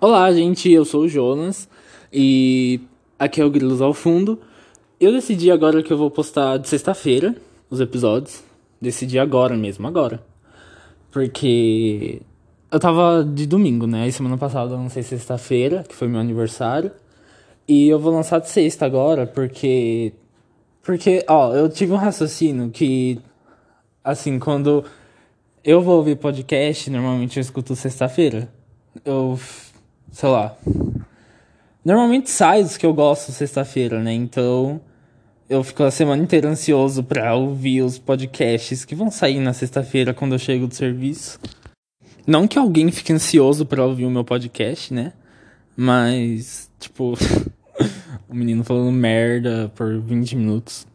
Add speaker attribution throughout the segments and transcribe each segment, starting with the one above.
Speaker 1: Olá, gente, eu sou o Jonas e aqui é o Grilos ao Fundo. Eu decidi agora que eu vou postar de sexta-feira os episódios. Decidi agora mesmo, agora. Porque eu tava de domingo, né? E semana passada eu lancei sexta-feira, que foi meu aniversário. E eu vou lançar de sexta agora, porque. Porque, ó, eu tive um raciocínio que. Assim, quando eu vou ouvir podcast, normalmente eu escuto sexta-feira. Eu. Sei lá. Normalmente os que eu gosto sexta-feira, né? Então. Eu fico a semana inteira ansioso pra ouvir os podcasts que vão sair na sexta-feira quando eu chego do serviço. Não que alguém fique ansioso pra ouvir o meu podcast, né? Mas, tipo. o menino falando merda por 20 minutos.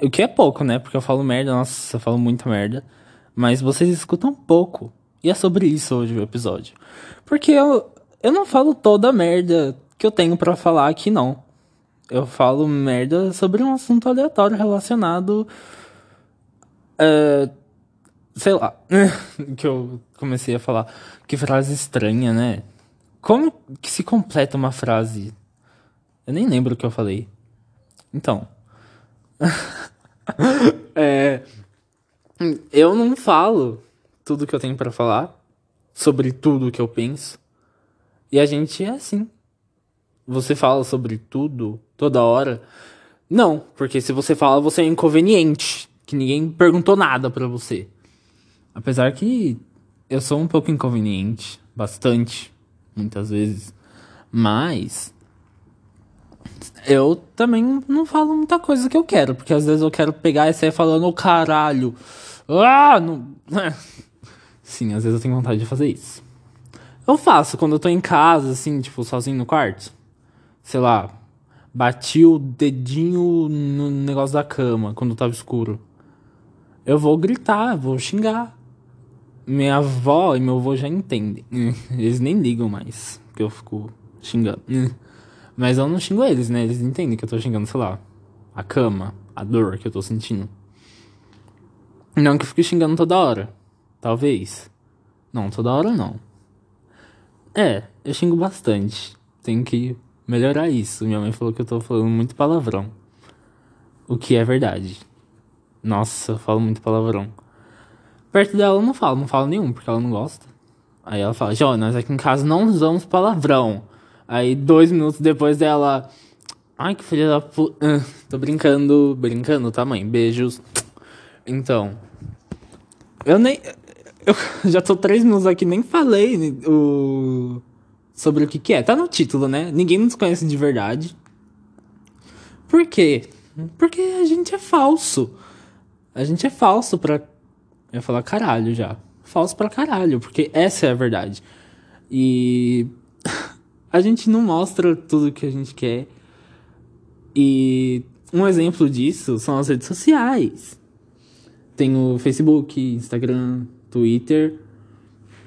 Speaker 1: O que é pouco, né? Porque eu falo merda, nossa, eu falo muita merda. Mas vocês escutam pouco. E é sobre isso hoje o episódio. Porque eu, eu não falo toda a merda que eu tenho para falar aqui, não. Eu falo merda sobre um assunto aleatório relacionado. Uh, sei lá. que eu comecei a falar. Que frase estranha, né? Como que se completa uma frase? Eu nem lembro o que eu falei. Então. é. Eu não falo tudo que eu tenho para falar sobre tudo que eu penso. E a gente é assim. Você fala sobre tudo toda hora? Não, porque se você fala, você é inconveniente, que ninguém perguntou nada para você. Apesar que eu sou um pouco inconveniente, bastante, muitas vezes. Mas eu também não falo muita coisa que eu quero, porque às vezes eu quero pegar e sair falando, oh, caralho, ah, não. Sim, às vezes eu tenho vontade de fazer isso. Eu faço quando eu tô em casa, assim, tipo, sozinho no quarto. Sei lá, bati o dedinho no negócio da cama quando tava escuro. Eu vou gritar, vou xingar. Minha avó e meu avô já entendem. Eles nem ligam mais que eu fico xingando. Mas eu não xingo eles, né? Eles entendem que eu tô xingando, sei lá, a cama, a dor que eu tô sentindo. Não que eu fique xingando toda hora. Talvez. Não, toda hora não. É, eu xingo bastante. Tenho que melhorar isso. Minha mãe falou que eu tô falando muito palavrão. O que é verdade. Nossa, eu falo muito palavrão. Perto dela eu não falo, não falo nenhum, porque ela não gosta. Aí ela fala, Jonas, aqui em casa não usamos palavrão. Aí dois minutos depois dela. Ai, que filha da puta. tô brincando, brincando, tá, mãe? Beijos. Então. Eu nem. Eu já tô três minutos aqui, nem falei o, sobre o que, que é. Tá no título, né? Ninguém nos conhece de verdade. Por quê? Porque a gente é falso. A gente é falso pra. Eu ia falar caralho já. Falso pra caralho, porque essa é a verdade. E. a gente não mostra tudo que a gente quer. E um exemplo disso são as redes sociais. Tem o Facebook, Instagram, Twitter.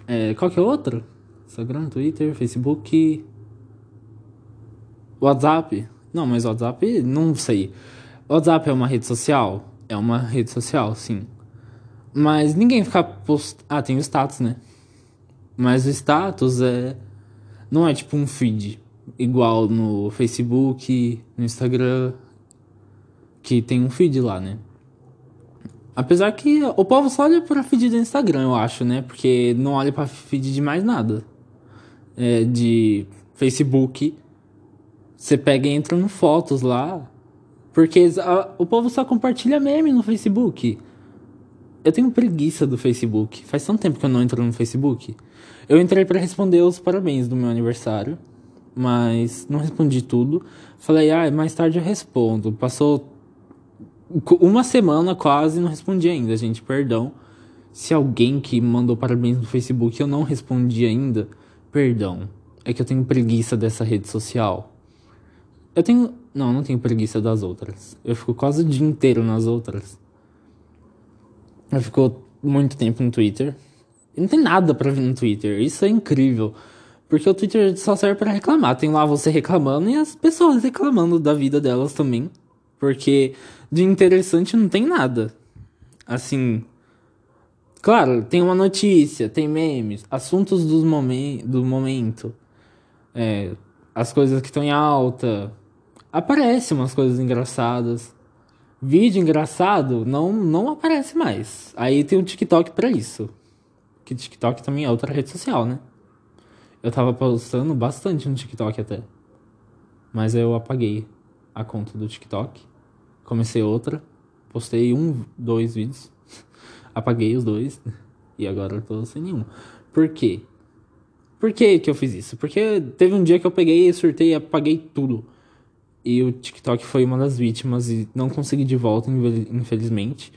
Speaker 1: É, qual que é outro? Instagram, Twitter, Facebook. WhatsApp? Não, mas WhatsApp, não sei. WhatsApp é uma rede social? É uma rede social, sim. Mas ninguém fica post... Ah, tem o status, né? Mas o status é. Não é tipo um feed. Igual no Facebook, no Instagram. Que tem um feed lá, né? Apesar que o povo só olha pra feed do Instagram, eu acho, né? Porque não olha pra feed de mais nada. É, de Facebook. Você pega e entra no fotos lá. Porque a, o povo só compartilha meme no Facebook. Eu tenho preguiça do Facebook. Faz tanto tempo que eu não entro no Facebook. Eu entrei para responder os parabéns do meu aniversário. Mas não respondi tudo. Falei, ah, mais tarde eu respondo. Passou uma semana quase não respondi ainda, gente. Perdão. Se alguém que mandou parabéns no Facebook eu não respondi ainda, perdão. É que eu tenho preguiça dessa rede social. Eu tenho. Não, não tenho preguiça das outras. Eu fico quase o dia inteiro nas outras. Eu fico muito tempo no Twitter. E não tem nada para ver no Twitter. Isso é incrível. Porque o Twitter só serve para reclamar. Tem lá você reclamando e as pessoas reclamando da vida delas também. Porque de interessante não tem nada. Assim. Claro, tem uma notícia, tem memes, assuntos dos momen do momento. É, as coisas que estão em alta. Aparecem umas coisas engraçadas. Vídeo engraçado não, não aparece mais. Aí tem o TikTok pra isso. Que TikTok também é outra rede social, né? Eu tava postando bastante no TikTok até. Mas eu apaguei a conta do TikTok. Comecei outra. Postei um, dois vídeos. apaguei os dois. E agora eu tô sem nenhum. Por quê? Por que que eu fiz isso? Porque teve um dia que eu peguei, surtei e apaguei tudo. E o TikTok foi uma das vítimas e não consegui de volta, infelizmente.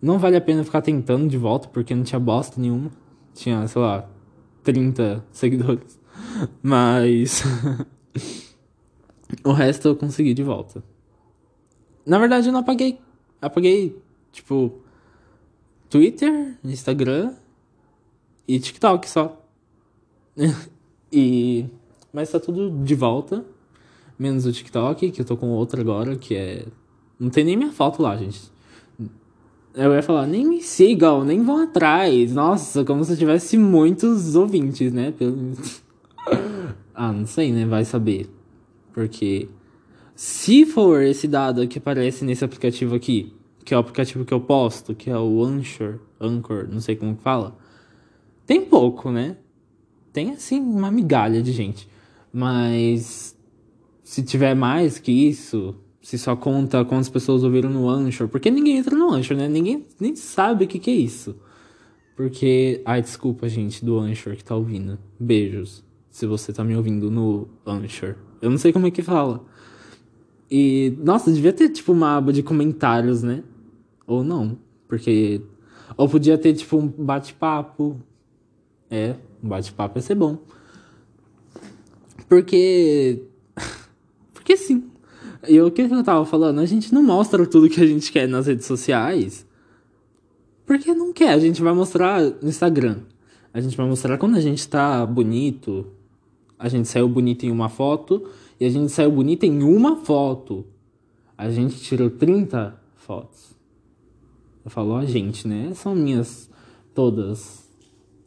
Speaker 1: Não vale a pena ficar tentando de volta, porque não tinha bosta nenhuma. Tinha, sei lá, 30 seguidores. Mas. o resto eu consegui de volta. Na verdade, eu não apaguei. Apaguei, tipo, Twitter, Instagram e TikTok só. e. Mas tá tudo de volta. Menos o TikTok, que eu tô com outro agora, que é. Não tem nem minha foto lá, gente. Eu ia falar, nem me sigam, nem vão atrás. Nossa, como se eu tivesse muitos ouvintes, né? Pelo... ah, não sei, né? Vai saber. Porque se for esse dado que aparece nesse aplicativo aqui, que é o aplicativo que eu posto, que é o Anchor, Anchor, não sei como fala, tem pouco, né? Tem assim uma migalha de gente. Mas se tiver mais que isso, se só conta quantas pessoas ouviram no Anchor, porque ninguém entra no Anchor, né? Ninguém nem sabe o que, que é isso. Porque, ai, desculpa, gente, do Anchor que tá ouvindo. Beijos, se você tá me ouvindo no Anchor. Eu não sei como é que fala. E, nossa, devia ter, tipo, uma aba de comentários, né? Ou não, porque... Ou podia ter, tipo, um bate-papo. É, um bate-papo ia ser bom. Porque porque sim. E o que eu tava falando, a gente não mostra tudo que a gente quer nas redes sociais. Porque não quer, a gente vai mostrar no Instagram. A gente vai mostrar quando a gente tá bonito. A gente saiu bonito em uma foto e a gente saiu bonito em uma foto. A gente tirou 30 fotos. Eu falo a gente, né? São minhas todas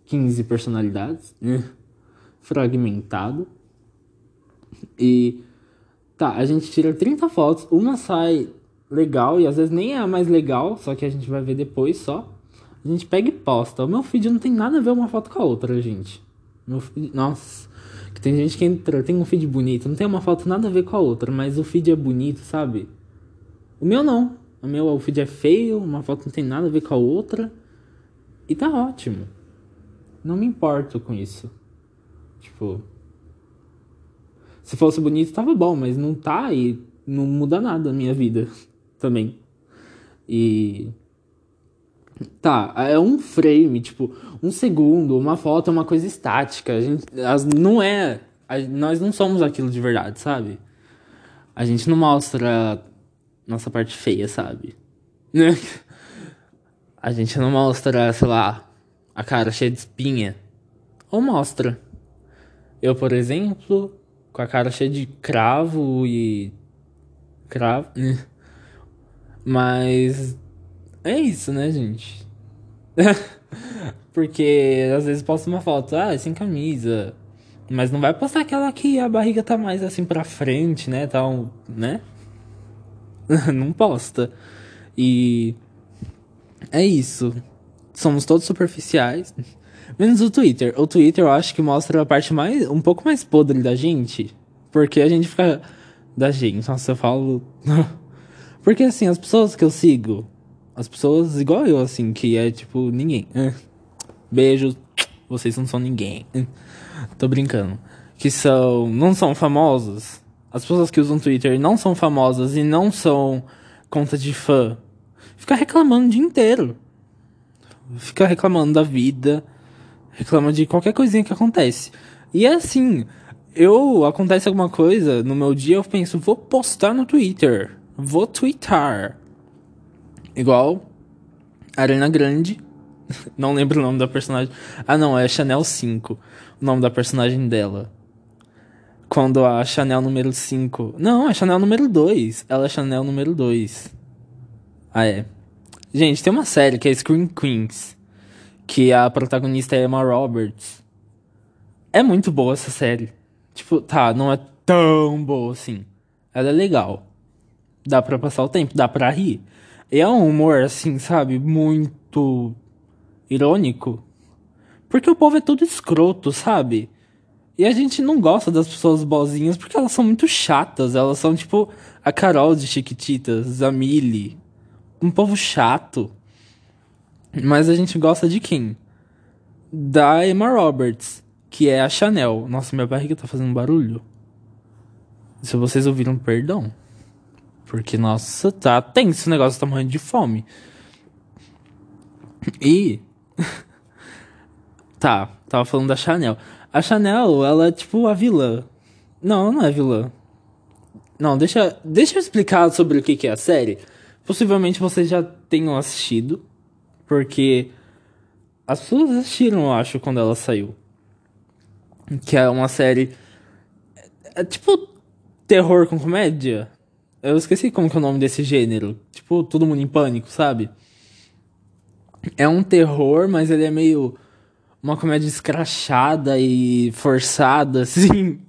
Speaker 1: 15 personalidades, né? Fragmentado. E Tá, a gente tira 30 fotos, uma sai legal e às vezes nem é a mais legal, só que a gente vai ver depois só. A gente pega e posta. O meu feed não tem nada a ver uma foto com a outra, gente. Meu feed, nossa, que tem gente que entra, tem um feed bonito, não tem uma foto nada a ver com a outra, mas o feed é bonito, sabe? O meu não. O meu o feed é feio, uma foto não tem nada a ver com a outra. E tá ótimo. Não me importo com isso. Tipo, se fosse bonito, tava bom, mas não tá e não muda nada na minha vida também. E. Tá, é um frame, tipo, um segundo, uma foto é uma coisa estática. A gente, as, não é. A, nós não somos aquilo de verdade, sabe? A gente não mostra nossa parte feia, sabe? a gente não mostra, sei lá, a cara cheia de espinha. Ou mostra. Eu, por exemplo, com a cara cheia de cravo e. cravo. Né? Mas. É isso, né, gente? Porque às vezes posta uma foto, ah, sem camisa. Mas não vai postar aquela que a barriga tá mais assim pra frente, né? Um, né? não posta. E. É isso. Somos todos superficiais. Menos o Twitter. O Twitter eu acho que mostra a parte mais. um pouco mais podre da gente. Porque a gente fica. Da gente. Nossa, eu falo. porque assim, as pessoas que eu sigo. As pessoas igual eu, assim, que é tipo ninguém. Beijos. Vocês não são ninguém. Tô brincando. Que são. Não são famosos. As pessoas que usam Twitter não são famosas e não são conta de fã. Fica reclamando o dia inteiro. Fica reclamando da vida reclama de qualquer coisinha que acontece. E é assim, eu acontece alguma coisa no meu dia, eu penso, vou postar no Twitter, vou twittar. Igual Arena Grande, não lembro o nome da personagem. Ah, não, é Chanel 5, o nome da personagem dela. Quando a Chanel número 5. Não, é Chanel número 2. Ela é Chanel número 2. Ah, é. Gente, tem uma série que é Scream Queens que a protagonista é Emma Roberts. É muito boa essa série. Tipo, tá, não é tão boa assim. Ela é legal. Dá pra passar o tempo, dá pra rir. É um humor, assim, sabe, muito irônico. Porque o povo é todo escroto, sabe? E a gente não gosta das pessoas bozinhas porque elas são muito chatas. Elas são tipo a Carol de Chiquititas, a Millie. Um povo chato. Mas a gente gosta de quem? Da Emma Roberts, que é a Chanel. Nossa, minha barriga tá fazendo barulho. Se vocês ouviram, perdão. Porque, nossa, tá tenso esse negócio, tá morrendo de fome. E. tá, tava falando da Chanel. A Chanel, ela é tipo a vilã. Não, não é vilã. Não, deixa, deixa eu explicar sobre o que, que é a série. Possivelmente vocês já tenham assistido. Porque as pessoas assistiram, eu acho, quando ela saiu. Que é uma série. É tipo terror com comédia. Eu esqueci como que é o nome desse gênero. Tipo, todo mundo em pânico, sabe? É um terror, mas ele é meio uma comédia escrachada e forçada, assim.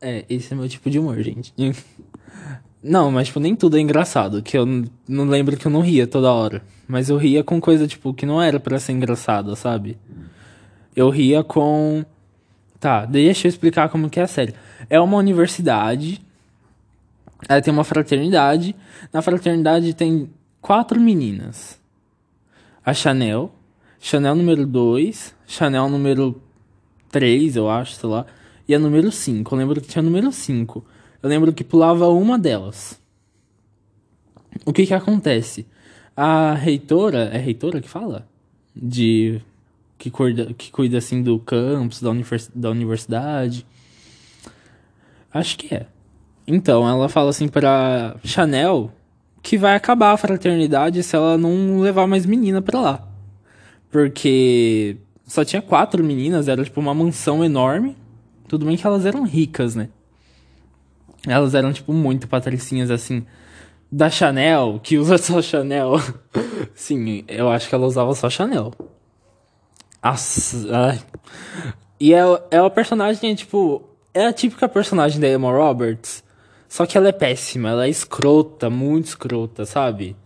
Speaker 1: É, esse é meu tipo de humor, gente. Não, mas, tipo, nem tudo é engraçado. Que eu não lembro que eu não ria toda hora. Mas eu ria com coisa, tipo, que não era para ser engraçada, sabe? Eu ria com. Tá, deixa eu explicar como que é a série. É uma universidade. Ela tem uma fraternidade. Na fraternidade tem quatro meninas. A Chanel. Chanel número 2. Chanel número 3, eu acho, sei lá. E a número 5. Eu lembro que tinha número 5. Eu lembro que pulava uma delas. O que que acontece? A reitora, é reitora que fala? De que cuida, que cuida assim do campus, da, da universidade. Acho que é. Então, ela fala assim pra Chanel que vai acabar a fraternidade se ela não levar mais menina pra lá. Porque só tinha quatro meninas, era tipo uma mansão enorme. Tudo bem que elas eram ricas, né? Elas eram, tipo, muito patricinhas, assim. Da Chanel, que usa só Chanel. Sim, eu acho que ela usava só Chanel. Nossa, ai. E é, é uma personagem, tipo. É a típica personagem da Emma Roberts. Só que ela é péssima, ela é escrota, muito escrota, sabe?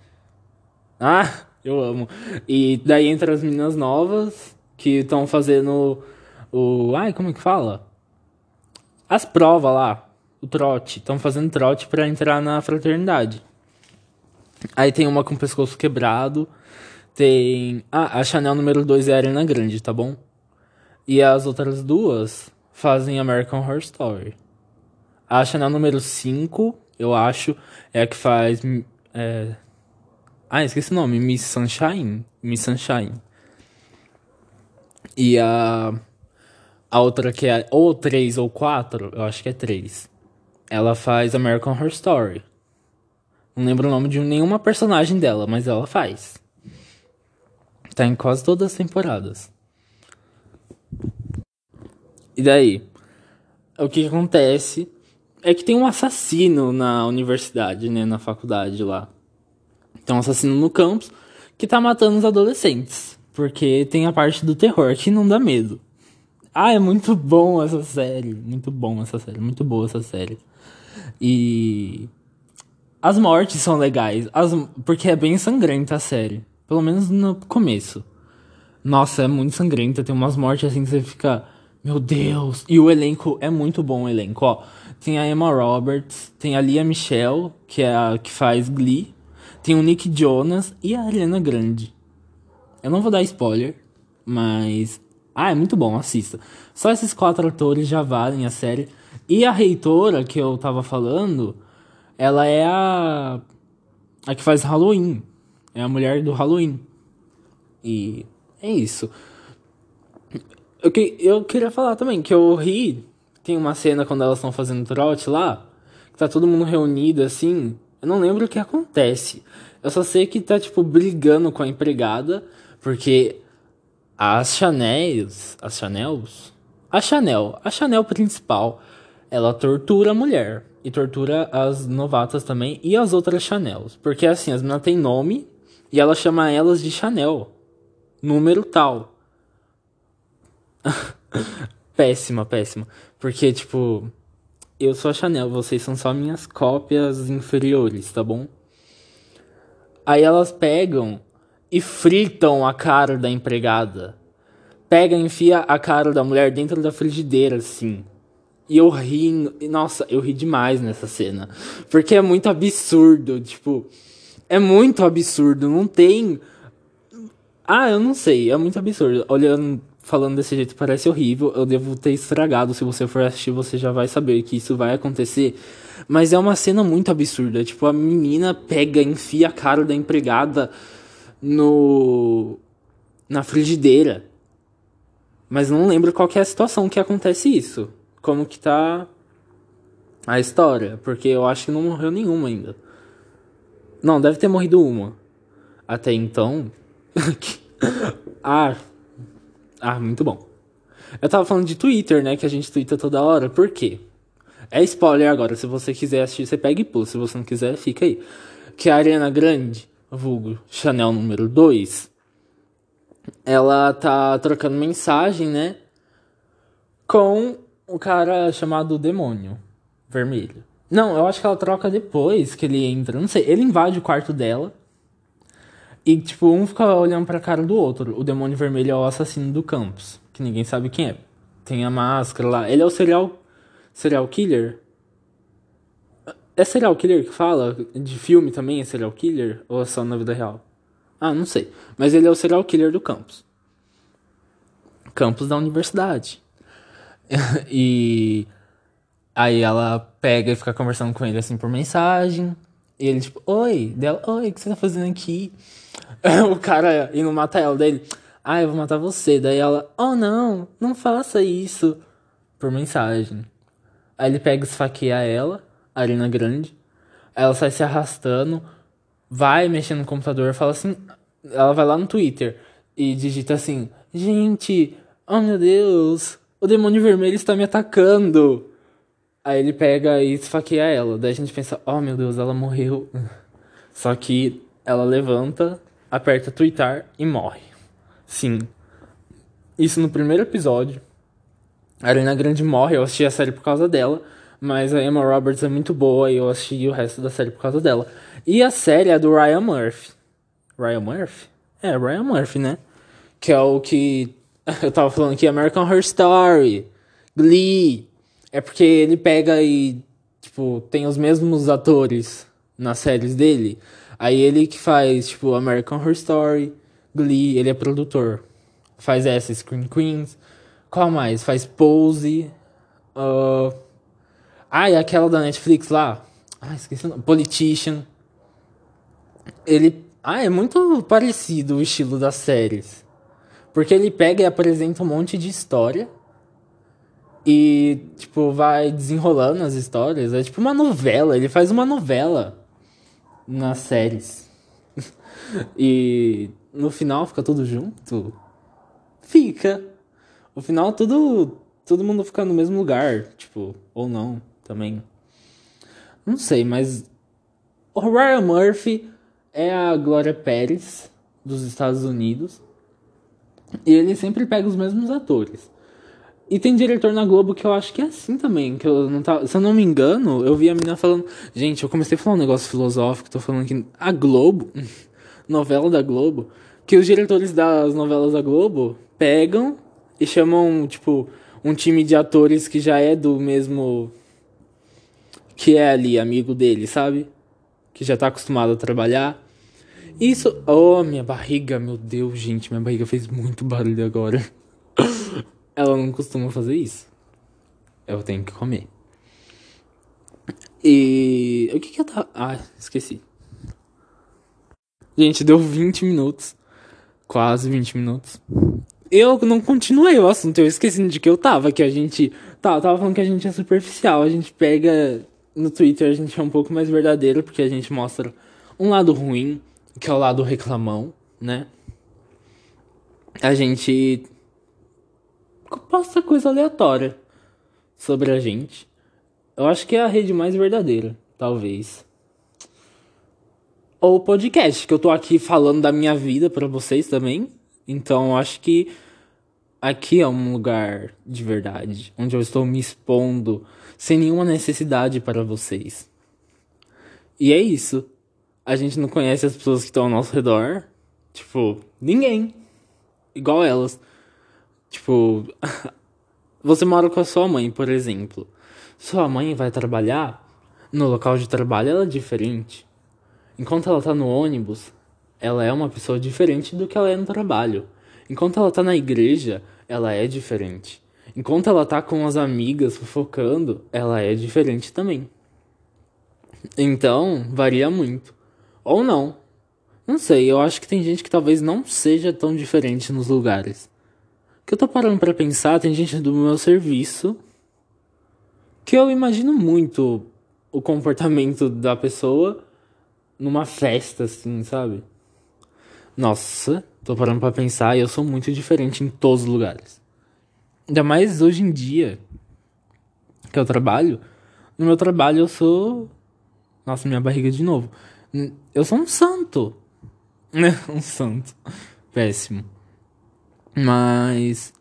Speaker 1: Ah, eu amo. E daí entra as meninas novas que estão fazendo o. Ai, como é que fala? As provas lá, o trote. Estão fazendo trote para entrar na fraternidade. Aí tem uma com o pescoço quebrado. Tem. Ah, a Chanel número 2 é a Arena Grande, tá bom? E as outras duas fazem American Horror Story. A Chanel número 5, eu acho, é a que faz. É... Ah, esqueci o nome. Miss Sunshine. Miss Sunshine. E a. A outra que é ou 3 ou 4, eu acho que é 3. Ela faz American Horror Story. Não lembro o nome de nenhuma personagem dela, mas ela faz. Tá em quase todas as temporadas. E daí? O que, que acontece é que tem um assassino na universidade, né? Na faculdade lá. Tem um assassino no campus que tá matando os adolescentes. Porque tem a parte do terror que não dá medo. Ah, é muito bom essa série. Muito bom essa série. Muito boa essa série. E. As mortes são legais. As... Porque é bem sangrenta a série. Pelo menos no começo. Nossa, é muito sangrenta. Tem umas mortes assim que você fica. Meu Deus! E o elenco é muito bom o elenco, ó. Tem a Emma Roberts, tem a Lia Michelle, que é a que faz Glee. Tem o Nick Jonas e a Ariana Grande. Eu não vou dar spoiler, mas ah, é muito bom, assista. Só esses quatro atores já valem a série. E a reitora que eu tava falando, ela é a. a que faz Halloween. É a mulher do Halloween. E é isso. Eu, que, eu queria falar também que eu ri. Tem uma cena quando elas estão fazendo trote lá. Que tá todo mundo reunido assim. Eu não lembro o que acontece. Eu só sei que tá, tipo, brigando com a empregada. Porque as Chanels, as Chanels, a Chanel, a Chanel principal, ela tortura a mulher e tortura as novatas também e as outras Chanels, porque assim, as meninas têm nome e ela chama elas de Chanel, número tal. péssima, péssima. Porque, tipo, eu sou a Chanel, vocês são só minhas cópias inferiores, tá bom? Aí elas pegam e fritam a cara da empregada. Pega e enfia a cara da mulher dentro da frigideira, assim. E eu ri, nossa, eu ri demais nessa cena. Porque é muito absurdo, tipo, é muito absurdo, não tem. Ah, eu não sei, é muito absurdo. Olhando, falando desse jeito parece horrível, eu devo ter estragado. Se você for assistir, você já vai saber que isso vai acontecer. Mas é uma cena muito absurda. Tipo, a menina pega, enfia a cara da empregada no. na frigideira. Mas não lembro qual é a situação que acontece isso como que tá a história, porque eu acho que não morreu nenhuma ainda. Não, deve ter morrido uma. Até então. ah. Ah, muito bom. Eu tava falando de Twitter, né? Que a gente twitta toda hora. Por quê? É spoiler agora. Se você quiser assistir, você pega e pula. Se você não quiser, fica aí. Que a Ariana Grande, vulgo Chanel número 2, ela tá trocando mensagem, né? Com o cara chamado Demônio Vermelho. Não, eu acho que ela troca depois que ele entra. Não sei, ele invade o quarto dela. E, tipo, um fica olhando pra cara do outro. O demônio vermelho é o assassino do campus. Que ninguém sabe quem é. Tem a máscara lá. Ele é o serial. Serial killer? É serial killer que fala? De filme também é serial killer? Ou é só na vida real? Ah, não sei. Mas ele é o serial killer do campus. Campus da universidade. e aí ela pega e fica conversando com ele assim por mensagem. E ele, tipo, oi, dela, oi, o que você tá fazendo aqui? o cara indo matar ela dele. Ah, eu vou matar você. Daí ela, oh não, não faça isso. Por mensagem. Aí ele pega e esfaqueia ela, a Arena Grande. Ela sai se arrastando, vai mexendo no computador, fala assim. Ela vai lá no Twitter e digita assim: Gente, oh meu Deus, o demônio vermelho está me atacando. Aí ele pega e esfaqueia ela. Daí a gente pensa, oh meu Deus, ela morreu. Só que ela levanta, aperta twittar e morre. Sim. Isso no primeiro episódio. A Arena Grande morre, eu assisti a série por causa dela. Mas a Emma Roberts é muito boa e eu assisti o resto da série por causa dela. E a série é do Ryan Murphy. Ryan Murphy? É, Ryan Murphy, né? Que é o que eu tava falando aqui American Horror Story, Glee. É porque ele pega e, tipo, tem os mesmos atores nas séries dele. Aí ele que faz, tipo, American Horror Story, Glee, ele é produtor. Faz essa, Screen Queens. Qual mais? Faz Pose. Uh... Ah, e aquela da Netflix lá. Ah, esqueci o nome. Politician. Ele. Ah, é muito parecido o estilo das séries. Porque ele pega e apresenta um monte de história. E, tipo, vai desenrolando as histórias. É tipo uma novela. Ele faz uma novela nas séries. e no final fica tudo junto. Fica. No final tudo. Todo mundo fica no mesmo lugar. Tipo, ou não também. Não sei, mas. O Ryan Murphy é a Glória Pérez dos Estados Unidos. E ele sempre pega os mesmos atores. E tem diretor na Globo que eu acho que é assim também. Que eu não tá, se eu não me engano, eu vi a menina falando. Gente, eu comecei a falar um negócio filosófico, tô falando que a Globo, novela da Globo, que os diretores das novelas da Globo pegam e chamam, tipo, um time de atores que já é do mesmo. que é ali, amigo dele, sabe? Que já tá acostumado a trabalhar. Isso. Oh, minha barriga, meu Deus, gente. Minha barriga fez muito barulho agora. Ela não costuma fazer isso. Eu tenho que comer. E. O que que eu tava. Ah, esqueci. Gente, deu 20 minutos. Quase 20 minutos. Eu não continuei o assunto, eu esqueci de que eu tava, que a gente. Tá, eu tava falando que a gente é superficial. A gente pega. No Twitter a gente é um pouco mais verdadeiro, porque a gente mostra um lado ruim que é o lado reclamão, né? A gente posta coisa aleatória sobre a gente. Eu acho que é a rede mais verdadeira, talvez. Ou podcast, que eu tô aqui falando da minha vida para vocês também. Então, acho que aqui é um lugar de verdade, onde eu estou me expondo sem nenhuma necessidade para vocês. E é isso. A gente não conhece as pessoas que estão ao nosso redor. Tipo, ninguém. Igual elas. Tipo, você mora com a sua mãe, por exemplo. Sua mãe vai trabalhar no local de trabalho, ela é diferente. Enquanto ela tá no ônibus, ela é uma pessoa diferente do que ela é no trabalho. Enquanto ela tá na igreja, ela é diferente. Enquanto ela tá com as amigas fofocando, ela é diferente também. Então, varia muito. Ou não. Não sei, eu acho que tem gente que talvez não seja tão diferente nos lugares. Que eu tô parando para pensar, tem gente do meu serviço que eu imagino muito o comportamento da pessoa numa festa, assim, sabe? Nossa, tô parando pra pensar e eu sou muito diferente em todos os lugares. Ainda mais hoje em dia que eu trabalho. No meu trabalho eu sou. Nossa, minha barriga de novo. Eu sou um santo. um santo. Péssimo. Mas.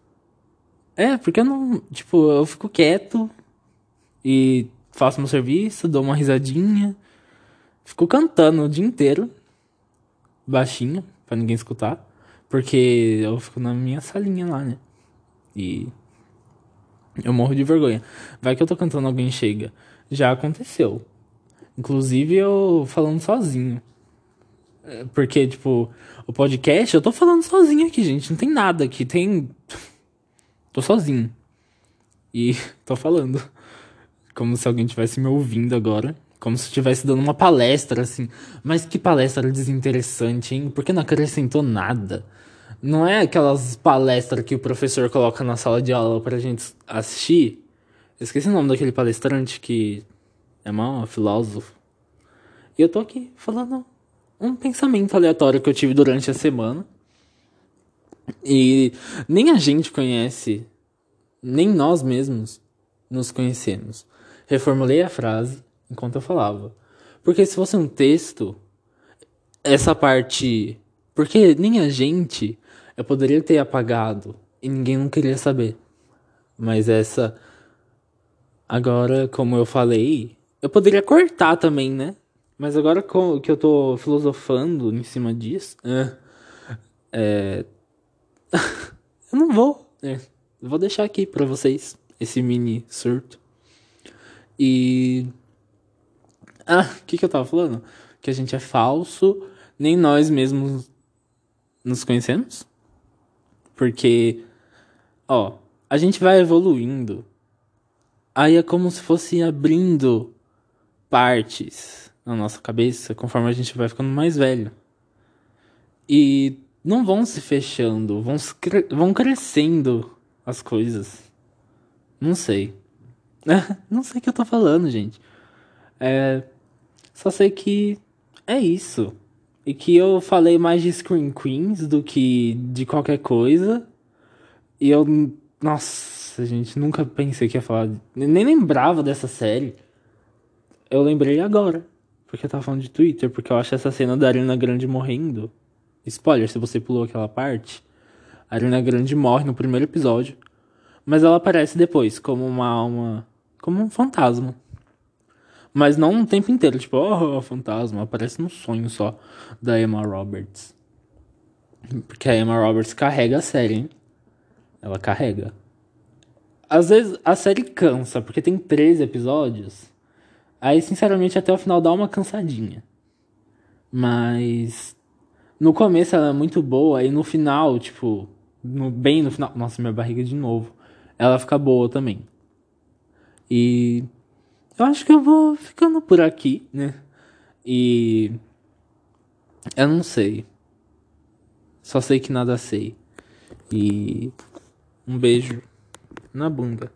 Speaker 1: É, porque eu não. Tipo, eu fico quieto e faço meu serviço, dou uma risadinha. Fico cantando o dia inteiro. Baixinho, pra ninguém escutar. Porque eu fico na minha salinha lá, né? E. Eu morro de vergonha. Vai que eu tô cantando, alguém chega. Já aconteceu. Inclusive eu falando sozinho. Porque, tipo, o podcast, eu tô falando sozinho aqui, gente. Não tem nada aqui. Tem. Tô sozinho. E tô falando. Como se alguém tivesse me ouvindo agora. Como se estivesse dando uma palestra, assim. Mas que palestra desinteressante, hein? Porque não acrescentou nada. Não é aquelas palestras que o professor coloca na sala de aula pra gente assistir. Eu esqueci o nome daquele palestrante que é mal filósofo. E eu tô aqui falando um pensamento aleatório que eu tive durante a semana. E nem a gente conhece, nem nós mesmos nos conhecemos. Reformulei a frase enquanto eu falava. Porque se fosse um texto, essa parte. Porque nem a gente eu poderia ter apagado e ninguém não queria saber. Mas essa. Agora, como eu falei, eu poderia cortar também, né? Mas agora que eu tô filosofando em cima disso. É. é eu não vou. É, vou deixar aqui pra vocês esse mini surto. E. Ah, o que, que eu tava falando? Que a gente é falso, nem nós mesmos nos conhecemos. Porque, ó, a gente vai evoluindo. Aí é como se fosse abrindo partes na nossa cabeça conforme a gente vai ficando mais velho. E não vão se fechando, vão, se cre vão crescendo as coisas. Não sei. não sei o que eu tô falando, gente. É, só sei que é isso. E que eu falei mais de Scream Queens do que de qualquer coisa. E eu. Nossa, gente, nunca pensei que ia falar. Nem lembrava dessa série. Eu lembrei agora. Porque eu tava falando de Twitter. Porque eu acho essa cena da Ariana Grande morrendo. Spoiler, se você pulou aquela parte. A Ariana Grande morre no primeiro episódio. Mas ela aparece depois como uma alma. Como um fantasma. Mas não o tempo inteiro, tipo, oh, fantasma, aparece no sonho só da Emma Roberts. Porque a Emma Roberts carrega a série, hein? Ela carrega. Às vezes a série cansa, porque tem 13 episódios. Aí, sinceramente, até o final dá uma cansadinha. Mas. No começo ela é muito boa, e no final, tipo. No, bem no final. Nossa, minha barriga de novo. Ela fica boa também. E eu acho que eu vou ficando por aqui, né? E. Eu não sei. Só sei que nada sei. E. Um beijo na bunda.